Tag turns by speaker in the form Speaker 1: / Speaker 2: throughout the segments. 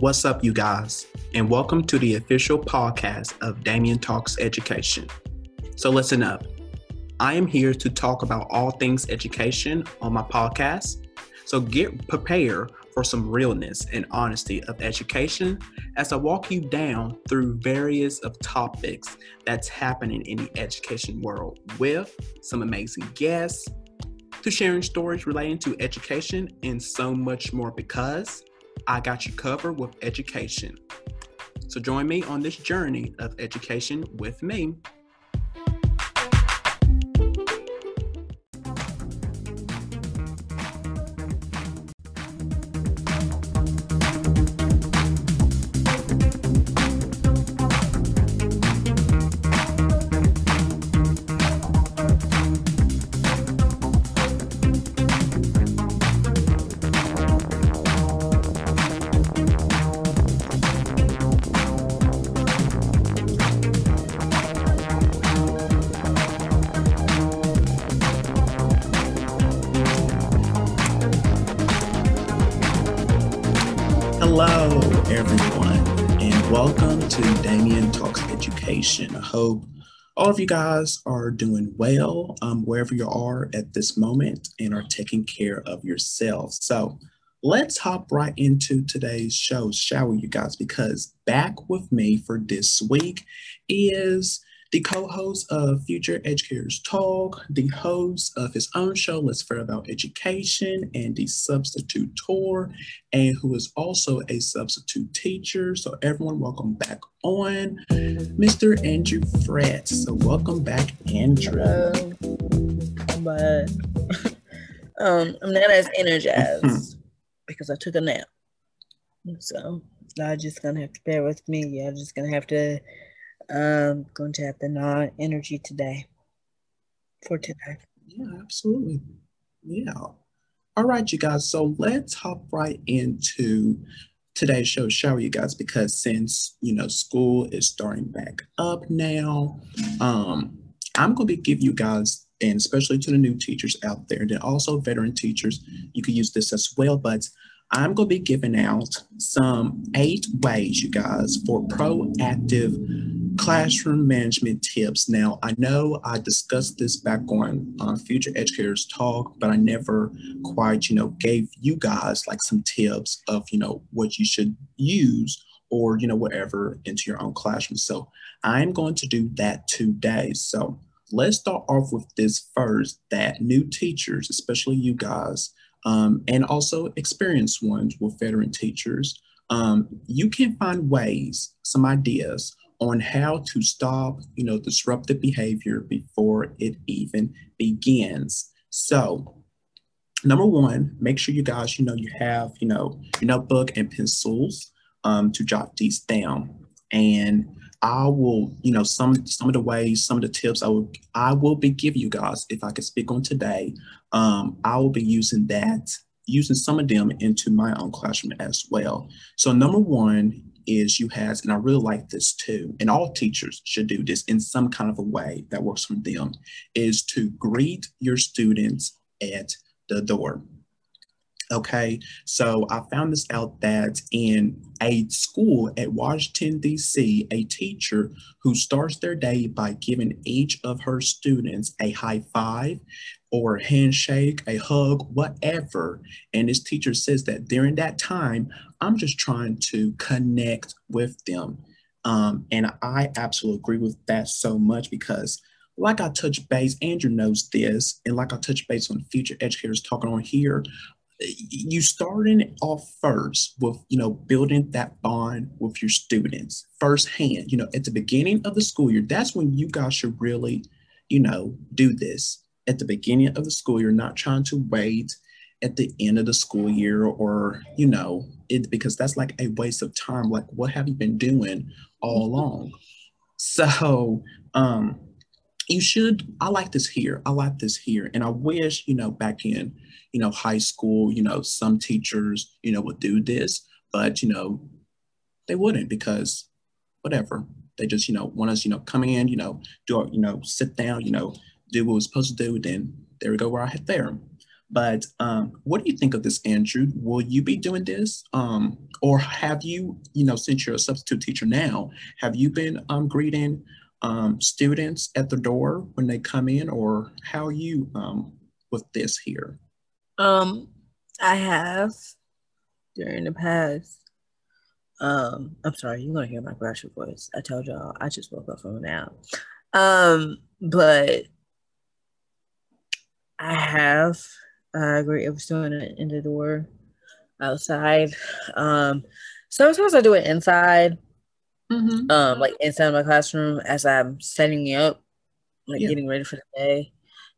Speaker 1: What's up, you guys? And welcome to the official podcast of Damian Talks Education. So, listen up. I am here to talk about all things education on my podcast. So, get prepared for some realness and honesty of education as I walk you down through various of topics that's happening in the education world with some amazing guests to sharing stories relating to education and so much more because I got you covered with education. So join me on this journey of education with me. Everyone, and welcome to Damian Talks Education. I hope all of you guys are doing well um, wherever you are at this moment and are taking care of yourselves. So let's hop right into today's show, shall we, you guys? Because back with me for this week is the co-host of Future Educators Talk, the host of his own show, Let's Fair About Education, and the substitute tour, and who is also a substitute teacher. So everyone, welcome back on, Mr. Andrew Frett. So welcome back, Andrew.
Speaker 2: Hello. But um, I'm not as energized because I took a nap. So y'all just gonna have to bear with me. Y'all just gonna have to um going to have the non energy today for today.
Speaker 1: Yeah, absolutely. Yeah. All right, you guys. So let's hop right into today's show, shall we, you guys? Because since you know school is starting back up now, um, I'm going to be give you guys, and especially to the new teachers out there, and then also veteran teachers, you can use this as well. But I'm going to be giving out some eight ways, you guys, for proactive classroom management tips. Now, I know I discussed this back on uh, Future Educators Talk, but I never quite, you know, gave you guys like some tips of, you know, what you should use or, you know, whatever into your own classroom. So I'm going to do that today. So let's start off with this first that new teachers, especially you guys, um, and also experienced ones with veteran teachers, um, you can find ways, some ideas on how to stop, you know, disruptive behavior before it even begins. So, number one, make sure you guys, you know, you have, you know, your notebook and pencils um, to jot these down. And I will, you know, some some of the ways, some of the tips I will I will be giving you guys if I can speak on today. Um, I will be using that, using some of them into my own classroom as well. So number one is you has, and I really like this too, and all teachers should do this in some kind of a way that works for them, is to greet your students at the door. Okay, so I found this out that in a school at Washington, D.C., a teacher who starts their day by giving each of her students a high five or a handshake, a hug, whatever. And this teacher says that during that time, I'm just trying to connect with them. Um, and I absolutely agree with that so much because like I touch base, Andrew knows this, and like I touch base on future educators talking on here, you starting off first with you know building that bond with your students firsthand you know at the beginning of the school year that's when you guys should really you know do this at the beginning of the school year not trying to wait at the end of the school year or you know it because that's like a waste of time like what have you been doing all along so um you should i like this here i like this here and i wish you know back in you know, high school, you know, some teachers, you know, would do this, but, you know, they wouldn't because whatever. They just, you know, want us, you know, come in, you know, do, you know, sit down, you know, do what we're supposed to do. Then there we go, where I hit there. But um, what do you think of this, Andrew? Will you be doing this? Um, or have you, you know, since you're a substitute teacher now, have you been um, greeting um, students at the door when they come in or how are you um, with this here?
Speaker 2: Um, I have during the past. Um, I'm sorry, you're gonna hear my graduate voice. I told y'all I just woke up from a nap. Um, but I have I agree. It was doing it in the door outside. Um, sometimes I do it inside, mm-hmm. um, like inside my classroom as I'm setting up, like yeah. getting ready for the day,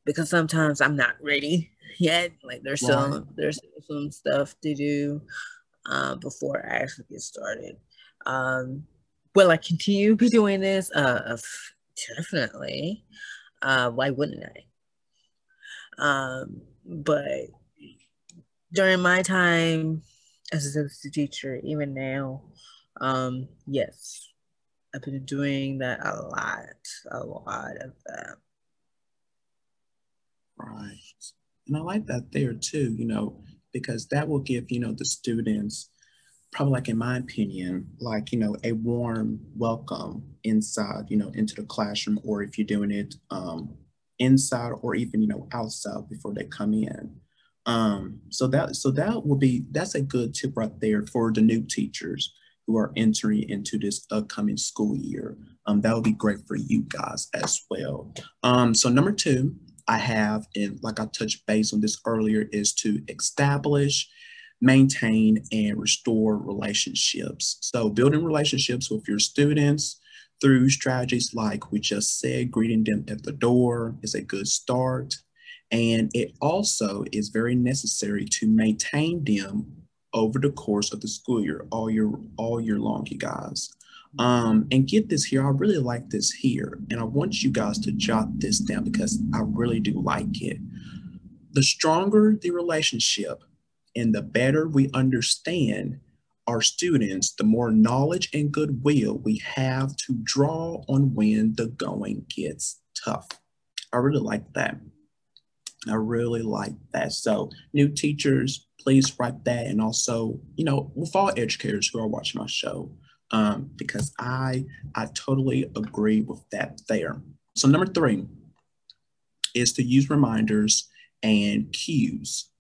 Speaker 2: because sometimes I'm not ready yet. Like there's right. some there's some stuff to do uh, before I actually get started. Um, will I continue be doing this? Uh, definitely. Uh, why wouldn't I? Um, but during my time as a substitute teacher, even now, um, yes, I've been doing that a lot, a lot of that.
Speaker 1: Right. And I like that there too, you know, because that will give, you know, the students, probably like in my opinion, like, you know, a warm welcome inside, you know, into the classroom, or if you're doing it um, inside or even you know outside before they come in. Um, so that so that will be that's a good tip right there for the new teachers who are entering into this upcoming school year. Um, that would be great for you guys as well. Um, so number two, I have, and like I touched base on this earlier, is to establish, maintain, and restore relationships. So building relationships with your students, through strategies like we just said, greeting them at the door is a good start. And it also is very necessary to maintain them over the course of the school year, all year, all year long, you guys. Um, and get this here, I really like this here. And I want you guys to jot this down because I really do like it. The stronger the relationship and the better we understand our students, the more knowledge and goodwill we have to draw on when the going gets tough. I really like that. I really like that. So, new teachers, please write that. And also, you know, with all educators who are watching my show, um, because I I totally agree with that there. So, number three is to use reminders and cues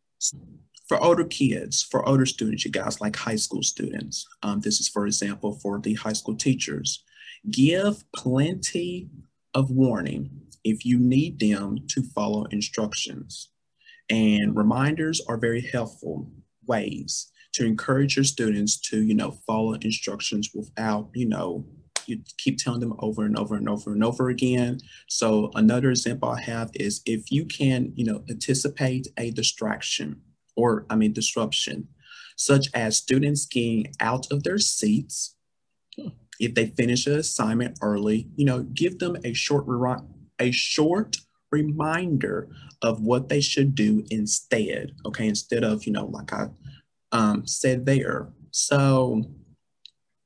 Speaker 1: for older kids, for older students, you guys, like high school students, um, this is, for example, for the high school teachers, give plenty of warning if you need them to follow instructions. And reminders are very helpful ways to encourage your students to, you know, follow instructions without, you know, you keep telling them over and over and over and over again. So another example I have is if you can, you know, anticipate a distraction or I mean disruption, such as students getting out of their seats. If they finish an assignment early, you know, give them a short a short reminder of what they should do instead. Okay, instead of you know, like I um, said there. So,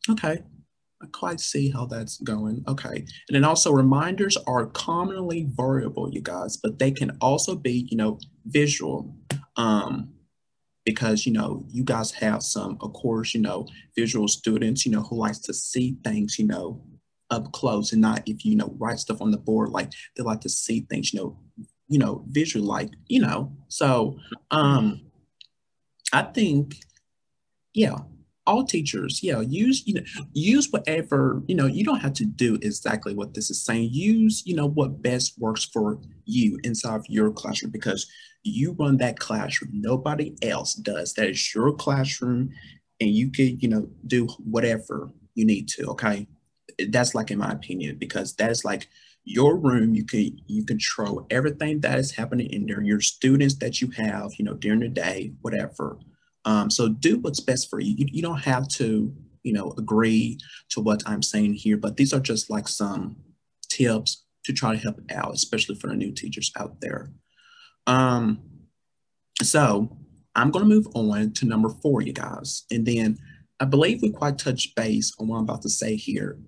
Speaker 1: okay, I quite see how that's going. Okay. And then also reminders are commonly variable, you guys, but they can also be, you know, visual. Um, because you know you guys have some of course you know visual students you know who likes to see things you know up close and not if you know write stuff on the board like they like to see things you know you know visual like you know so um i think yeah all teachers, yeah, use, you know, use whatever, you know, you don't have to do exactly what this is saying. Use, you know, what best works for you inside of your classroom because you run that classroom. Nobody else does. That is your classroom and you could, you know, do whatever you need to, okay? That's like in my opinion, because that is like your room. You can you control everything that is happening in there, your students that you have, you know, during the day, whatever um, so do what's best for you. you. You don't have to, you know, agree to what I'm saying here, but these are just like some tips to try to help out, especially for the new teachers out there. Um, so I'm going to move on to number four, you guys. And then I believe we quite touched base on what I'm about to say here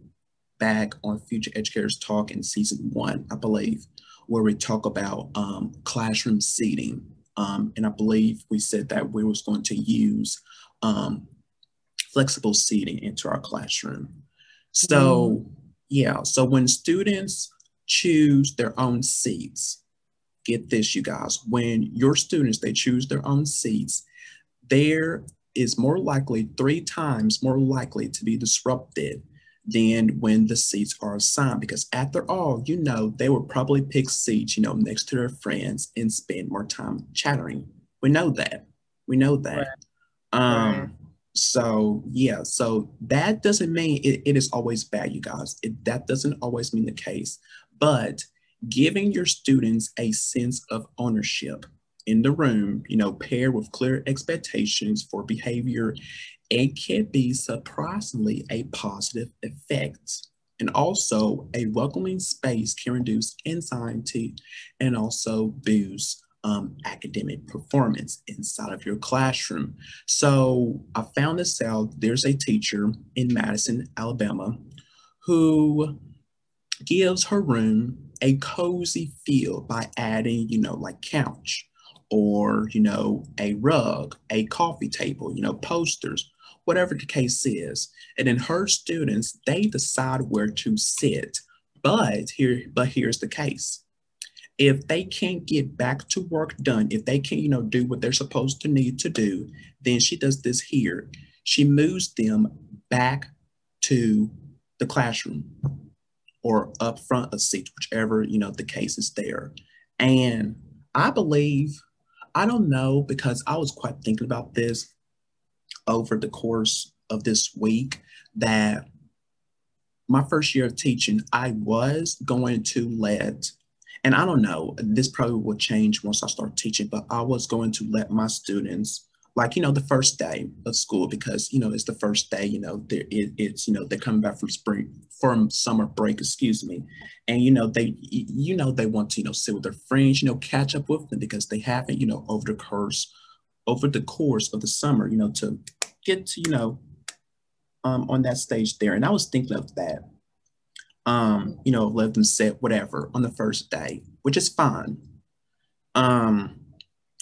Speaker 1: back on Future Educators Talk in season one, I believe, where we talk about um, classroom seating Um, and I believe we said that we was going to use um, flexible seating into our classroom. So mm. yeah, so when students choose their own seats, get this, you guys, when your students, they choose their own seats, there is more likely, three times more likely to be disrupted than when the seats are assigned. Because after all, you know, they will probably pick seats, you know, next to their friends and spend more time chattering. We know that. We know that. Right. Um, right. So yeah, so that doesn't mean it, it is always bad, you guys. It, that doesn't always mean the case. But giving your students a sense of ownership in the room, you know, paired with clear expectations for behavior, it can be surprisingly a positive effect. And also, a welcoming space can reduce anxiety and also boost um, academic performance inside of your classroom. So, I found this out. There's a teacher in Madison, Alabama, who gives her room a cozy feel by adding, you know, like couch or, you know, a rug, a coffee table, you know, posters, whatever the case is. And then her students, they decide where to sit. But here, but here's the case. If they can't get back to work done, if they can't, you know, do what they're supposed to need to do, then she does this here. She moves them back to the classroom or up front of seats, whichever, you know, the case is there. And I believe, I don't know, because I was quite thinking about this over the course of this week that my first year of teaching, I was going to let, and I don't know, this probably will change once I start teaching, but I was going to let my students like you know the first day of school because you know it's the first day you know it, it's you know they're coming back from spring from summer break excuse me and you know they you know they want to you know sit with their friends you know catch up with them because they haven't you know over the course over the course of the summer you know to get to you know um, on that stage there and i was thinking of that um you know let them sit whatever on the first day which is fine um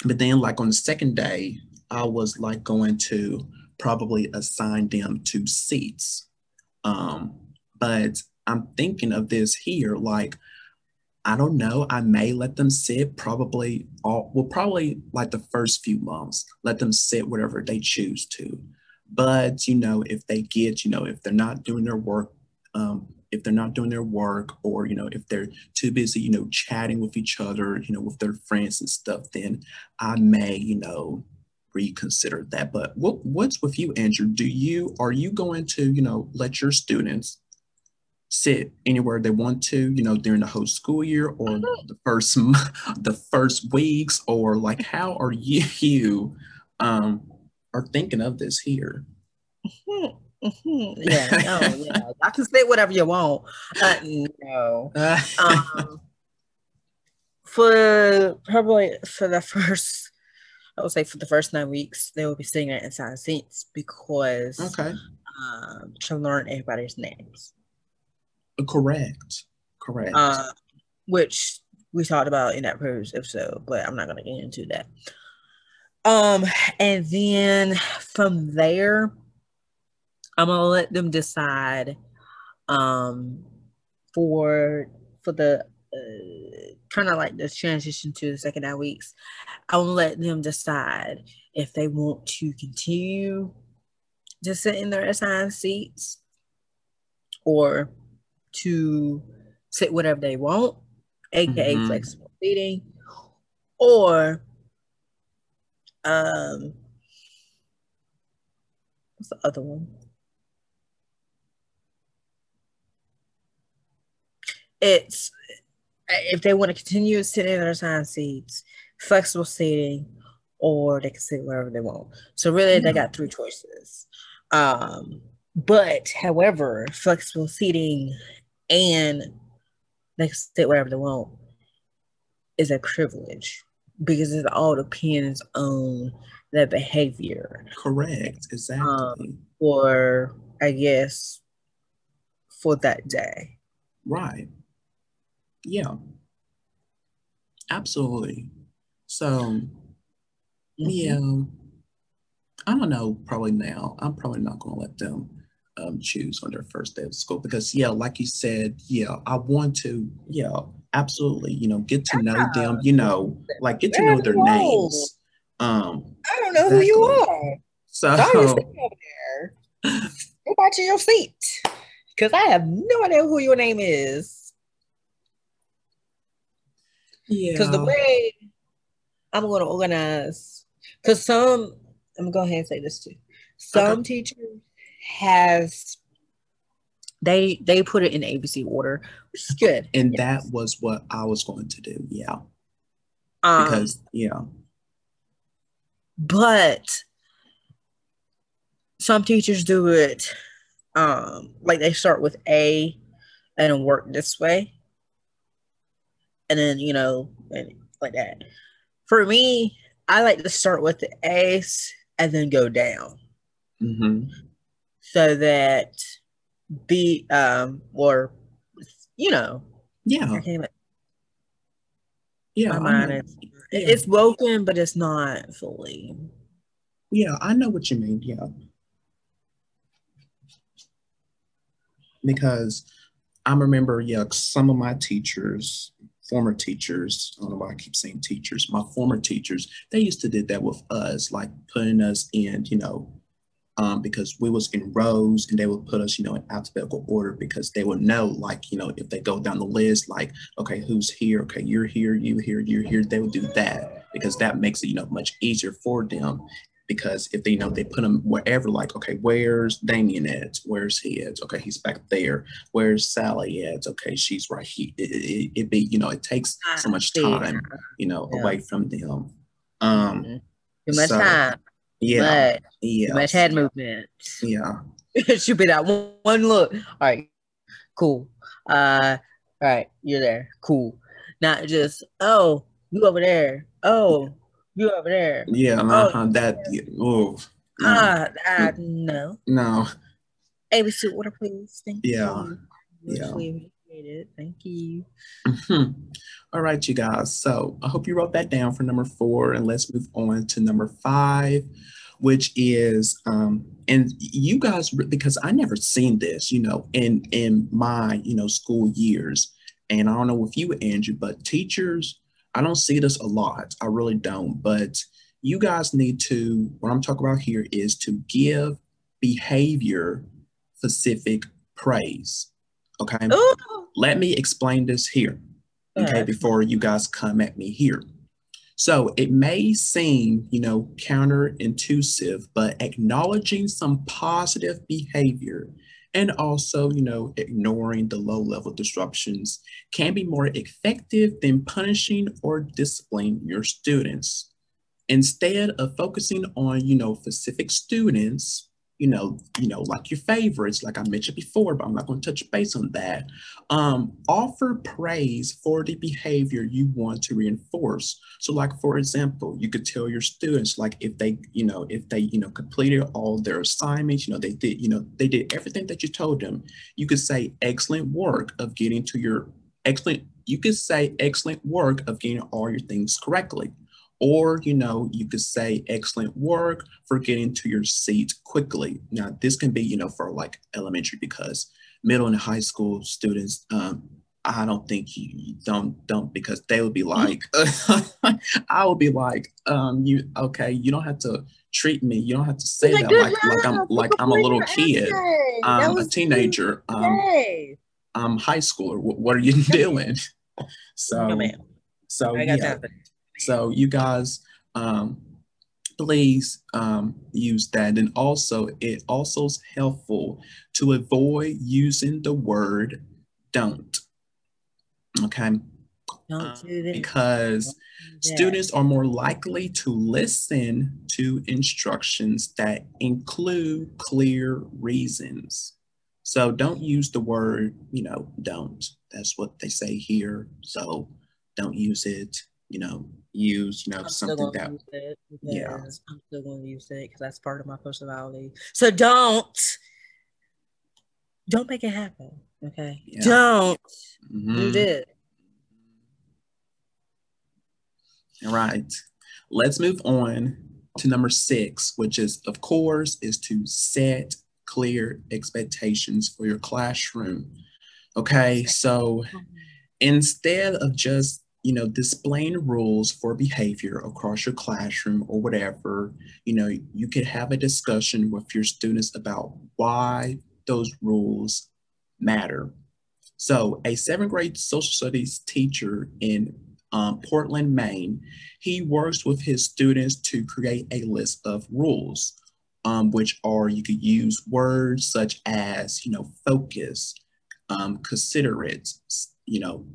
Speaker 1: but then like on the second day I was like going to probably assign them to seats. Um, but I'm thinking of this here, like, I don't know, I may let them sit probably all, well, probably like the first few months, let them sit whatever they choose to. But, you know, if they get, you know, if they're not doing their work um, if they're not doing their work or you know if they're too busy you know chatting with each other you know with their friends and stuff then i may you know reconsider that. But what, what's with you, Andrew? Do you are you going to you know let your students sit anywhere they want to, you know, during the whole school year or the first the first weeks, or like how are you um, are thinking of this here?
Speaker 2: Mm-hmm. Mm-hmm. Yeah, no, yeah. I can say whatever you want. Uh, no. Um, for probably for the first I would say for the first nine weeks, they will be sitting at assigned seats because
Speaker 1: okay.
Speaker 2: um, to learn everybody's names.
Speaker 1: Correct. Correct.
Speaker 2: Uh, which we talked about in that previous episode, but I'm not going to get into that. Um, and then from there, I'm gonna let them decide um for for the uh, kind of like the transition to the second nine weeks, I will let them decide if they want to continue to sit in their assigned seats or to sit whatever they want, aka mm-hmm. flexible seating, or um what's the other one? It's if they want to continue sitting in their assigned seats, flexible seating, or they can sit wherever they want. So really, they got three choices. Um, but however, flexible seating and they can sit wherever they want is a privilege because it all depends on their behavior.
Speaker 1: Correct. Exactly. Um,
Speaker 2: or I guess for that day.
Speaker 1: Right. Yeah. Absolutely. So Mm-hmm. Yeah. I don't know, probably now. I'm probably not going to let them um, choose on their first day of school because, yeah, like you said, yeah, I want to, yeah, absolutely, you know, get to know them, you know, like get to know their names. Um,
Speaker 2: I don't know exactly. who you are. So, over there. Go back to your seat because I have no idea who your name is. Yeah. Because the way I'm going to organize, because some, I'm going to go ahead and say this too. Some okay. teachers have they they put it in ABC order, which is good.
Speaker 1: And yes. that was what I was going to do. Yeah. Um, because yeah.
Speaker 2: But some teachers do it um like they start with A and work this way. And then, you know, and like that. For me, I like to start with the A's and then go down. Mm-hmm. So that be um or you know
Speaker 1: yeah
Speaker 2: yeah my mind is yeah. it's woken but it's not fully
Speaker 1: yeah i know what you mean yeah because i remember yeah some of my teachers former teachers i don't know why i keep saying teachers my former teachers they used to did that with us like putting us in you know um, because we was in rows and they would put us, you know, in alphabetical order because they would know, like, you know, if they go down the list, like, okay, who's here? Okay, you're here, you here, you're here. They would do that because that makes it, you know, much easier for them. Because if they, you know, they put them wherever, like, okay, where's Damian at? Where's he at? Okay, he's back there. Where's Sally at? Okay, she's right here. It, it, it be, you know, it takes so much time, you know, yeah. away from them. Um,
Speaker 2: Too much so, time.
Speaker 1: Yeah.
Speaker 2: Yeah. Too much head movement.
Speaker 1: Yeah.
Speaker 2: it should be that one, one look. All right. Cool. Uh all right, you're there. Cool. Not just, oh, you over there. Oh, you over there.
Speaker 1: Yeah, uh-huh. oh, that oh
Speaker 2: ah, uh, no.
Speaker 1: No.
Speaker 2: ABC order, please. Thank
Speaker 1: yeah.
Speaker 2: you. Yeah it. Thank you.
Speaker 1: Mm-hmm. All right, you guys. So I hope you wrote that down for number four, and let's move on to number five, which is um, and you guys because I never seen this, you know, in in my you know school years, and I don't know if you, Andrew, but teachers, I don't see this a lot. I really don't, but you guys need to. What I'm talking about here is to give behavior specific praise. Okay. Ooh. Let me explain this here. Okay. Before you guys come at me here. So it may seem, you know, counterintuitive, but acknowledging some positive behavior and also, you know, ignoring the low level disruptions can be more effective than punishing or disciplining your students. Instead of focusing on, you know, specific students, you know, you know, like your favorites, like I mentioned before, but I'm not going to touch base on that. Um, offer praise for the behavior you want to reinforce. So, like for example, you could tell your students, like if they, you know, if they, you know, completed all their assignments, you know, they did, you know, they did everything that you told them. You could say, excellent work of getting to your excellent. You could say excellent work of getting all your things correctly. Or, you know, you could say excellent work for getting to your seat quickly. Now, this can be, you know, for like elementary because middle and high school students, um, I don't think you, don't don't because they would be like, I would be like, um, you okay? You don't have to treat me. You don't have to say that like like I'm like I'm a little kid, um, a teenager, um, um, high schooler. What, what are you doing? so, so yeah. So you guys, um, please um, use that. And also, it also is helpful to avoid using the word don't. Okay.
Speaker 2: Don't do
Speaker 1: this. Because students are more likely to listen to instructions that include clear reasons. So don't use the word, you know, don't. That's what they say here. So don't use it you know, use, you know, I'm something that yeah.
Speaker 2: I'm still going to use it because that's part of my personality. So don't don't make it happen. Okay. Yeah. Don't mm-hmm. do this.
Speaker 1: Right. let's move on to number six, which is, of course, is to set clear expectations for your classroom. Okay, so instead of just you know displaying rules for behavior across your classroom or whatever, you know, you could have a discussion with your students about why those rules matter. So, a seventh grade social studies teacher in um, Portland, Maine, he works with his students to create a list of rules, um, which are you could use words such as, you know, focus, um, considerate, you know,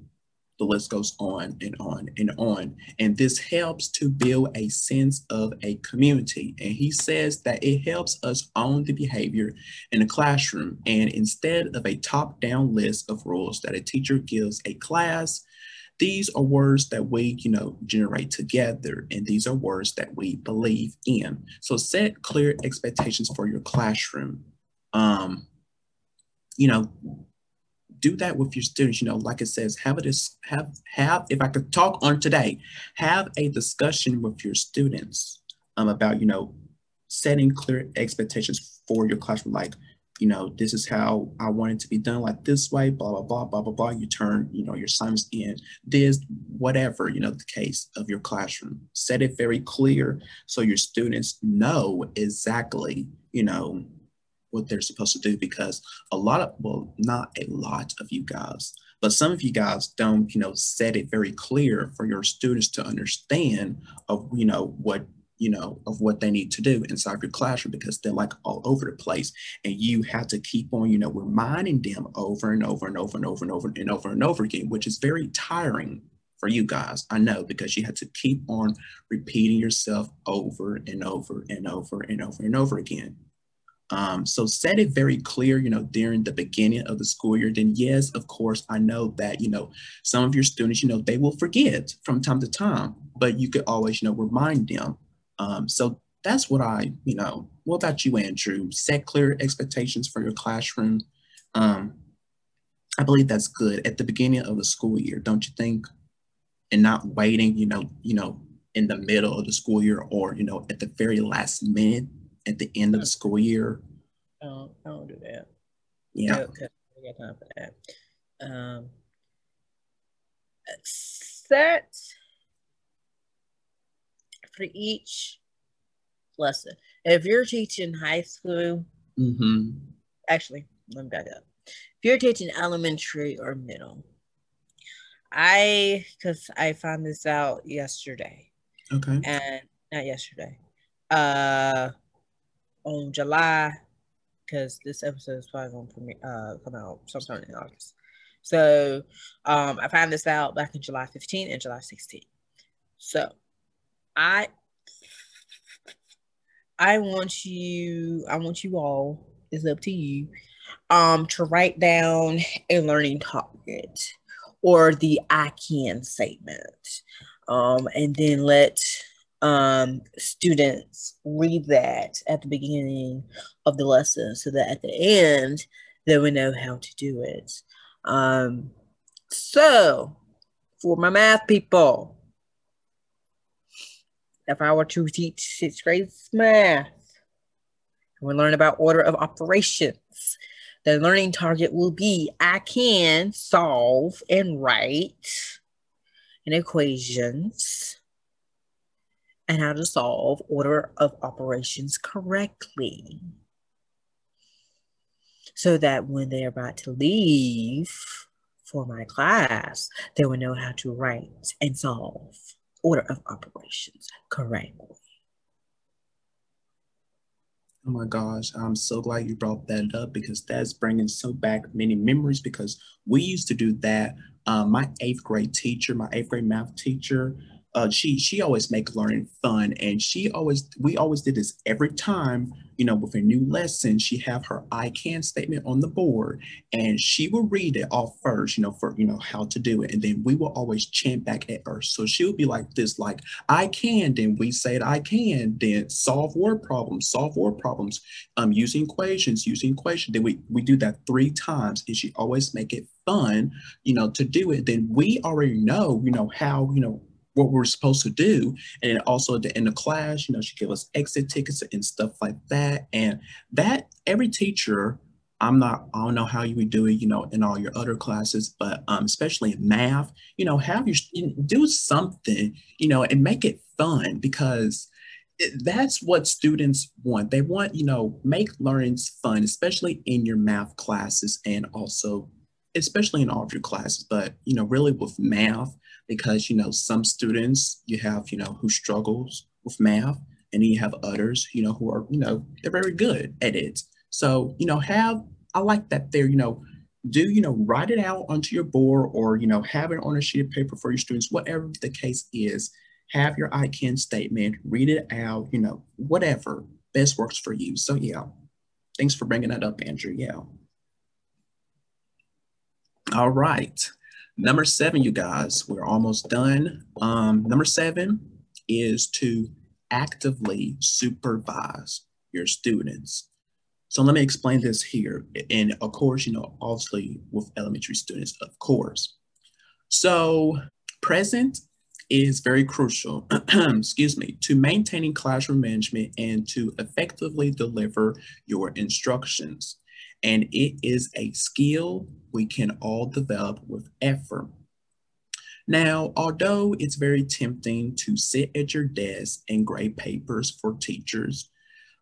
Speaker 1: the list goes on and on and on. And this helps to build a sense of a community. And he says that it helps us own the behavior in the classroom. And instead of a top down list of rules that a teacher gives a class, these are words that we, you know, generate together, and these are words that we believe in. So set clear expectations for your classroom. Um, you know, do that with your students. You know, like it says, have a dis- have have. If I could talk on today, have a discussion with your students um, about you know setting clear expectations for your classroom. Like, you know, this is how I want it to be done, like this way, blah, blah, blah, blah, blah, blah. You turn, you know, your assignments in this, whatever, you know, the case of your classroom. Set it very clear so your students know exactly, you know, what they're supposed to do because a lot of, well, not a lot of you guys, but some of you guys don't, you know, set it very clear for your students to understand of, you know, what you know, of what they need to do inside your classroom because they're like all over the place. And you have to keep on, you know, reminding them over and over and over and over and over and over and over again, which is very tiring for you guys. I know because you had to keep on repeating yourself over and over and over and over and over again. Um, so set it very clear, you know, during the beginning of the school year. Then yes, of course, I know that, you know, some of your students, you know, they will forget from time to time, but you could always, you know, remind them um, so that's what I, you know, what about you, Andrew? Set clear expectations for your classroom. Um, I believe that's good at the beginning of the school year, don't you think? And not waiting, you know, you know, in the middle of the school year or, you know, at the very last minute at the end of the school year.
Speaker 2: I don't, I don't do that.
Speaker 1: Yeah.
Speaker 2: I got time for that. Um, set for each lesson. If you're teaching high school,
Speaker 1: mm-hmm.
Speaker 2: actually, let me back up. If you're teaching elementary or middle, I because I found this out yesterday.
Speaker 1: Okay.
Speaker 2: And not yesterday. Uh on July, because this episode is probably gonna uh come out sometime in August. So um I found this out back in July 15 and July 16. So I I want you I want you all it's up to you um to write down a learning target or the I can statement. Um and then let um students read that at the beginning of the lesson so that at the end they will know how to do it. Um so for my math people, if I were to teach sixth grade math, we learn about order of operations. The learning target will be I can solve and write an equations and how to solve order of operations correctly. So that when they're about to leave for my class, they will know how to write and solve order of operations correctly.
Speaker 1: Oh my gosh, I'm so glad you brought that up because that's bringing so back many memories because we used to do that. Um, my eighth grade teacher, my eighth grade math teacher, uh, she she always make learning fun. And she always we always did this every time you know with a new lesson she have her i can statement on the board and she will read it off first you know for you know how to do it. And then we will always chant back at her. So she would be like this like i can then we said i can then solve word problems solve word problems um using equations using equation then we we do that three times and she always make it fun you know to do it. Then we already know you know how you know what we're supposed to do. And also at the end of class, you know, she gave us exit tickets and stuff like that. And that every teacher, I'm not, I don't know how you would do it, you know, in all your other classes, but um, especially in math, you know, have your, do something, you know, and make it fun because that's what students want. They want, you know, make learnings fun, especially in your math classes and also, especially in all of your classes, but, you know, really with math, because, you know, some students you have, you know, who struggles with math and you have others, you know, who are, you know, they're very good at it. So, you know, have, I like that they're, you know, do, you know, write it out onto your board or, you know, have it on a sheet of paper for your students, whatever the case is have your I can statement, read it out, you know, whatever best works for you. So yeah, thanks for bringing that up, Andrew. Yeah. All right. Number seven, you guys, we're almost done. Um, number seven is to actively supervise your students. So let me explain this here. And of course, you know, obviously with elementary students, of course. So present is very crucial, excuse me, to maintaining classroom management and to effectively deliver your instructions. And it is a skill we can all develop with effort. Now, although it's very tempting to sit at your desk and grade papers for teachers,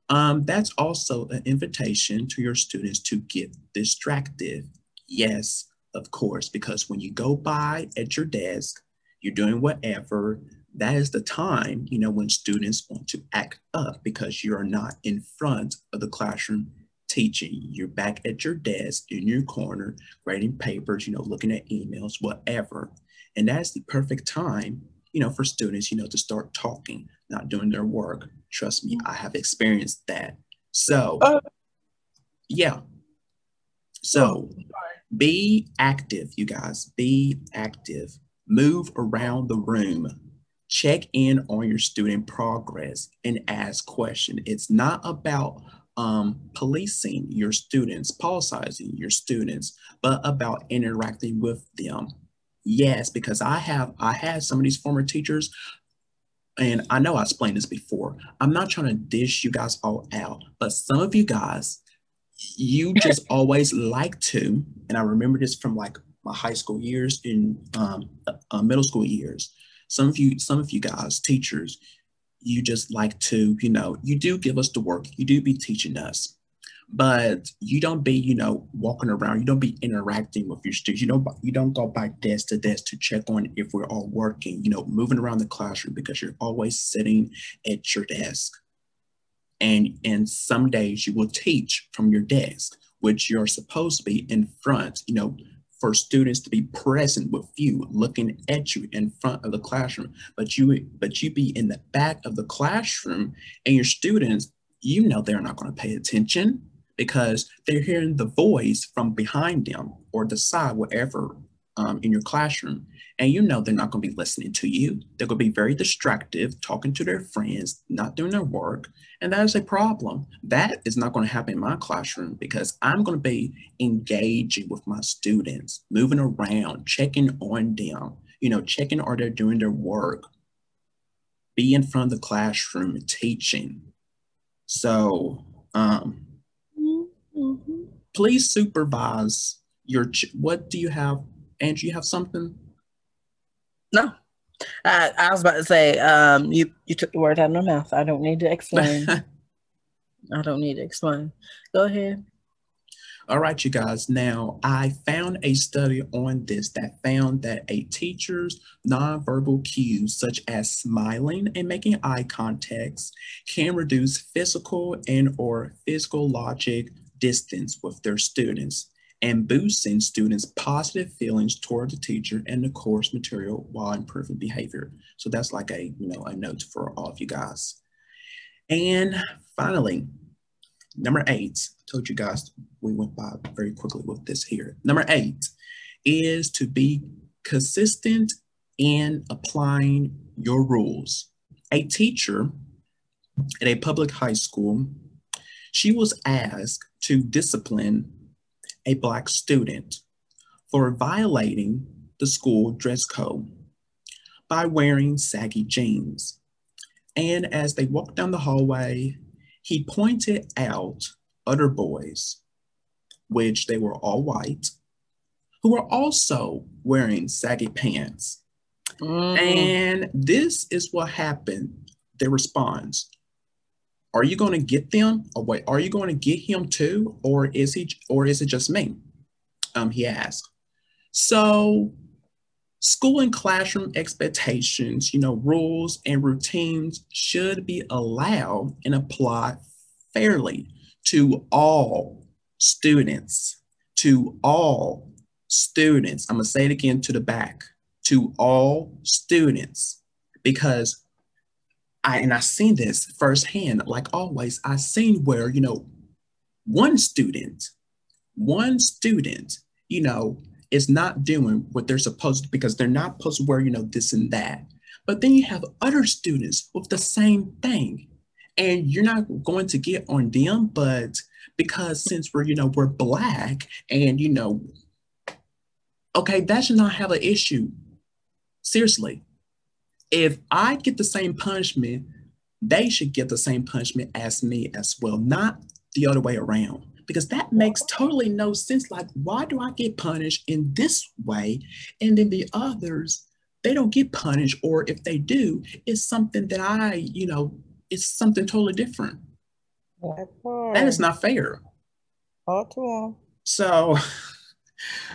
Speaker 1: um, that's also an invitation to your students to get distracted. Yes, of course, because when you go by at your desk, you're doing whatever, that is the time, you know, when students want to act up because you're not in front of the classroom teaching. You're back at your desk in your corner, grading papers, you know, looking at emails, whatever. And that's the perfect time, you know, for students, you know, to start talking, not doing their work. Trust me, I have experienced that. So, uh, yeah. So, be active, you guys. Be active move around the room, check in on your student progress, and ask questions. It's not about um, policing your students, politicizing your students, but about interacting with them. Yes, because I have I had some of these former teachers, and I know I explained this before. I'm not trying to dish you guys all out, but some of you guys, you just always like to, and I remember this from like my high school years in um, uh, middle school years. Some of you, some of you guys, teachers, you just like to, you know, you do give us the work, you do be teaching us, but you don't be, you know, walking around, you don't be interacting with your students, you don't, you don't go by desk to desk to check on if we're all working, you know, moving around the classroom because you're always sitting at your desk. And, and some days you will teach from your desk, which you're supposed to be in front, you know, for students to be present with you, looking at you in front of the classroom, but you but you be in the back of the classroom and your students, you know they're not going to pay attention because they're hearing the voice from behind them or the side, wherever um, in your classroom. And you know they're not going to be listening to you. They're going to be very distractive, talking to their friends, not doing their work. And that is a problem. That is not going to happen in my classroom because I'm going to be engaging with my students, moving around, checking on them, you know, checking are they doing their work, be in front of the classroom teaching. So, um, mm-hmm. please supervise your, ch- what do you have? Andrew, you have something?
Speaker 2: No. I, I was about to say, um, you, you took the word out of my mouth. I don't need to explain. I don't need to explain. Go ahead.
Speaker 1: All right, you guys. Now, I found a study on this that found that a teacher's nonverbal cues, such as smiling and making eye contacts, can reduce physical and or physical logic distance with their students and boosting students' positive feelings toward the teacher and the course material while improving behavior. So that's like a, you know, a note for all of you guys. And finally, number eight, I told you guys we went by very quickly with this here. Number eight is to be consistent in applying your rules. A teacher at a public high school, she was asked to discipline a Black student for violating the school dress code. by wearing saggy jeans. And as they walked down the hallway, he pointed out other boys, which they were all white, who were also wearing saggy pants. Mm. And this is what happened. They responds, are you going to get them? Or wait are you going to get him too? Or is he or is it just me? Um he asked. So school and classroom expectations you know rules and routines should be allowed and applied fairly to all students to all students. I'm going to say it again to the back. To all students. Because I and I seen this firsthand, like always, I seen where, you know, one student, one student, you know, is not doing what they're supposed to because they're not supposed to wear, you know, this and that. But then you have other students with the same thing. And you're not going to get on them, but because since we're, you know, we're black and you know, okay, that should not have an issue. Seriously if I get the same punishment, they should get the same punishment as me as well, not the other way around. Because that makes totally no sense. Like, why do I get punished in this way? And then the others, they don't get punished. Or if they do, it's something that I, you know, it's something totally different. That is not fair. Okay. So,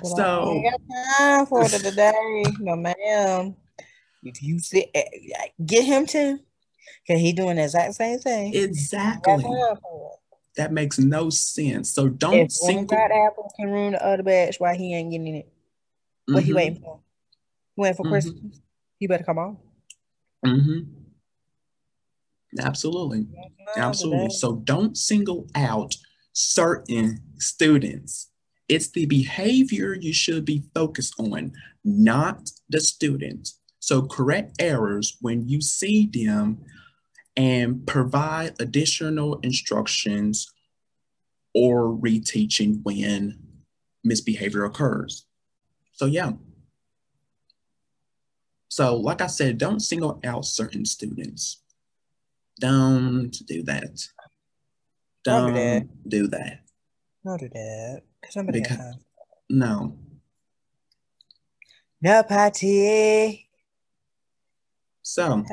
Speaker 1: so.
Speaker 2: We got time for today, no ma'am. If you sit, eh, get him to, cause he doing the exact same thing.
Speaker 1: Exactly. That makes no sense. So don't if
Speaker 2: single. That apple can ruin the other batch why he ain't getting it. What mm-hmm. he waiting for? He waiting for mm-hmm. Christmas. He better come on.
Speaker 1: Mm-hmm. Absolutely. Absolutely. So don't single out certain students. It's the behavior you should be focused on, not the student. So correct errors when you see them and provide additional instructions or reteaching when misbehavior occurs. So yeah. So like I said, don't single out certain students. Don't do that. Don't, don't do that.
Speaker 2: Don't do that. Somebody because,
Speaker 1: no.
Speaker 2: No party.
Speaker 1: So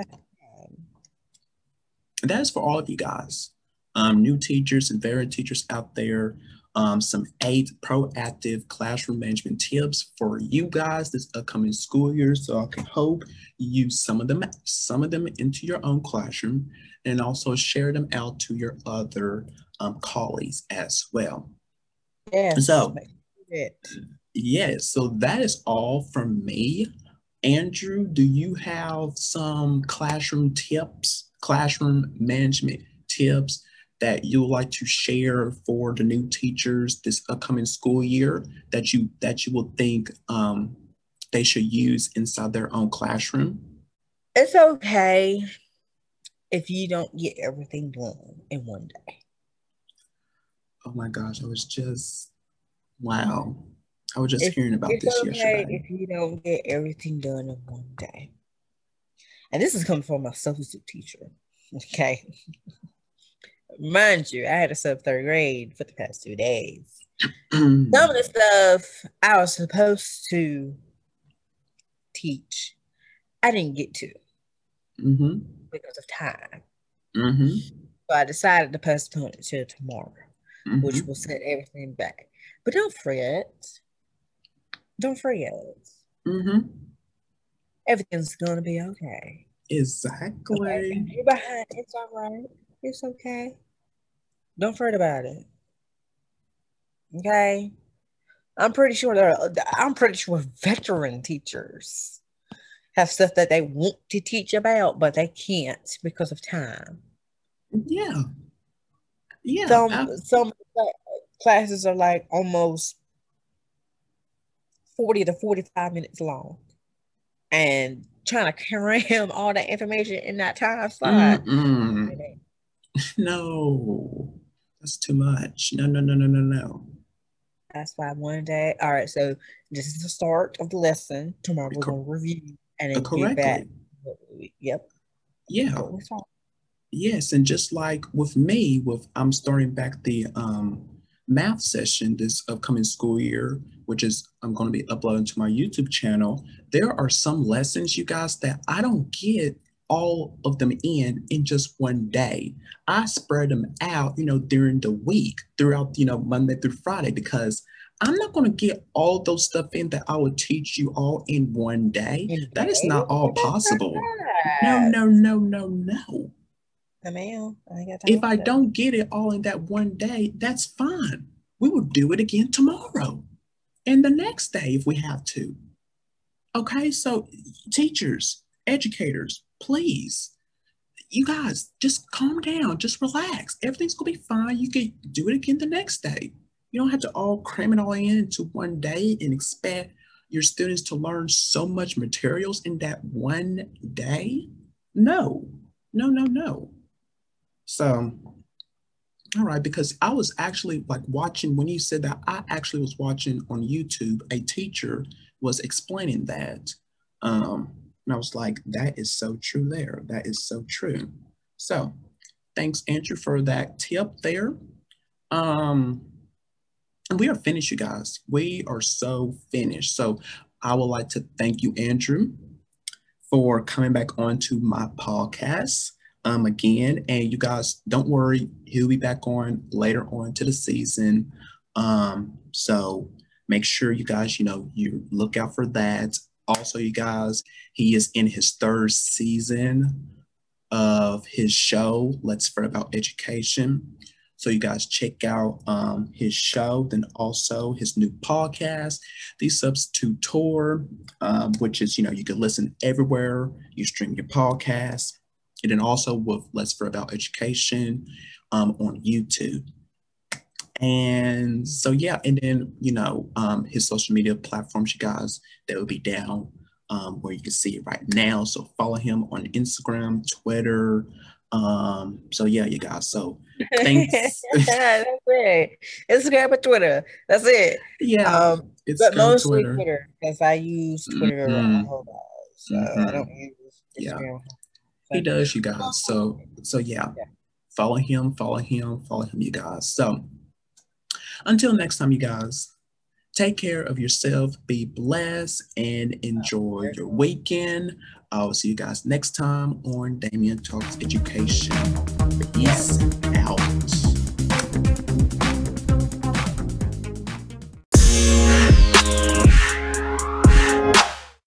Speaker 1: that is for all of you guys, um, new teachers and veteran teachers out there. Um, some eight proactive classroom management tips for you guys this upcoming school year. So I can hope you use some of them, some of them into your own classroom, and also share them out to your other um, colleagues as well.
Speaker 2: Yeah.
Speaker 1: So, yeah. So that is all from me. Andrew, do you have some classroom tips, classroom management tips that you would like to share for the new teachers this upcoming school year that you that you will think um, they should use inside their own classroom?
Speaker 2: It's okay if you don't get everything done in one day.
Speaker 1: Oh my gosh, I was just wow. I was just if, hearing about this okay yesterday.
Speaker 2: If you don't get everything done in one day, and this is coming from a substitute teacher, okay. Mind you, I had a sub third grade for the past two days. Some of the stuff I was supposed to teach, I didn't get to
Speaker 1: mm-hmm.
Speaker 2: because of time.
Speaker 1: Mm-hmm.
Speaker 2: So I decided to postpone it till tomorrow, mm-hmm. which will set everything back. But don't fret. Don't forget.
Speaker 1: Mm-hmm.
Speaker 2: Everything's gonna be okay.
Speaker 1: Exactly.
Speaker 2: You're behind. It's all right. It's okay. Don't fret about it. Okay. I'm pretty sure there. I'm pretty sure veteran teachers have stuff that they want to teach about, but they can't because of time.
Speaker 1: Yeah. Yeah.
Speaker 2: Some some classes are like almost 40 to 45 minutes long. And trying to cram all that information in that time slot.
Speaker 1: No, that's too much. No, no, no, no, no, no.
Speaker 2: That's why one day, all right, so this is the start of the lesson. Tomorrow we're going to review and then get back Yep.
Speaker 1: Yeah. Yes, and just like with me, with I'm starting back the um, math session this upcoming school year, which is I'm going to be uploading to my YouTube channel. There are some lessons, you guys, that I don't get all of them in in just one day. I spread them out, you know, during the week, throughout, you know, Monday through Friday, because I'm not going to get all those stuff in that I will teach you all in one day. That is not all possible. No, no, no, no, no.
Speaker 2: I mean,
Speaker 1: if I don't get it all in that one day, that's fine. We will do it again tomorrow and the next day if we have to. Okay, so teachers, educators, please, you guys, just calm down, just relax. Everything's gonna be fine. You can do it again the next day. You don't have to all cram it all in into one day and expect your students to learn so much materials in that one day. No, no, no, no. So, all right, because I was actually like watching when you said that, I actually was watching on YouTube, a teacher was explaining that. Um, and I was like, that is so true there. That is so true. So thanks, Andrew, for that tip there. Um, and we are finished, you guys. We are so finished. So I would like to thank you, Andrew, for coming back onto my podcast um, again. And you guys, don't worry, he'll be back on later on to the season. Um, so make sure you guys, you know, you look out for that. Also, you guys, he is in his third season of his show, Let's Fret About Education. So you guys check out um, his show, then also his new podcast, The Substitute Tour, um, which is, you know, you can listen everywhere you stream your podcast and then also with Let's Fret About Education um, on YouTube. And so, yeah, and then, you know, um, his social media platforms, you guys, that will be down um, where you can see it right now. So follow him on Instagram, Twitter. Um, so yeah, you guys. So thanks.
Speaker 2: yeah, That's it. Instagram and Twitter. That's it.
Speaker 1: Yeah.
Speaker 2: Um, but mostly Twitter because I use Twitter mm-hmm. So mm-hmm. I don't use Instagram.
Speaker 1: Yeah he does, you guys. So so yeah. yeah. Follow him, follow him, follow him, you guys. So until next time, you guys, take care of yourself, be blessed, and enjoy your weekend. I'll see you guys next time on Damian Talks Education. Peace out.